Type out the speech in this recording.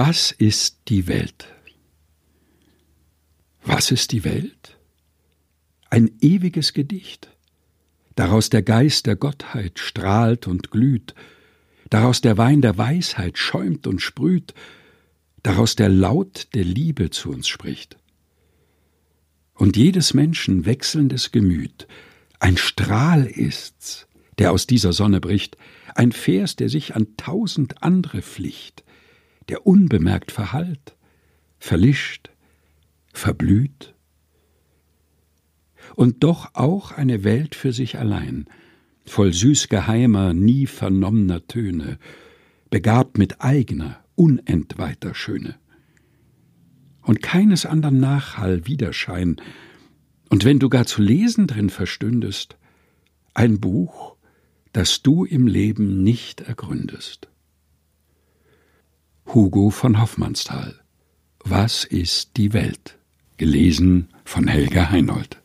Was ist die Welt? Was ist die Welt? Ein ewiges Gedicht, daraus der Geist der Gottheit strahlt und glüht, daraus der Wein der Weisheit schäumt und sprüht, daraus der Laut der Liebe zu uns spricht. Und jedes Menschen wechselndes Gemüt, ein Strahl ist's, der aus dieser Sonne bricht, ein Vers, der sich an tausend andere Pflicht, der unbemerkt verhallt, verlischt, verblüht. Und doch auch eine Welt für sich allein, voll süß geheimer, nie vernommener Töne, begabt mit eigener, unentweihter Schöne. Und keines andern Nachhall Widerschein, und wenn du gar zu lesen drin verstündest, ein Buch, das du im Leben nicht ergründest. Hugo von Hoffmannsthal Was ist die Welt? Gelesen von Helga Heinold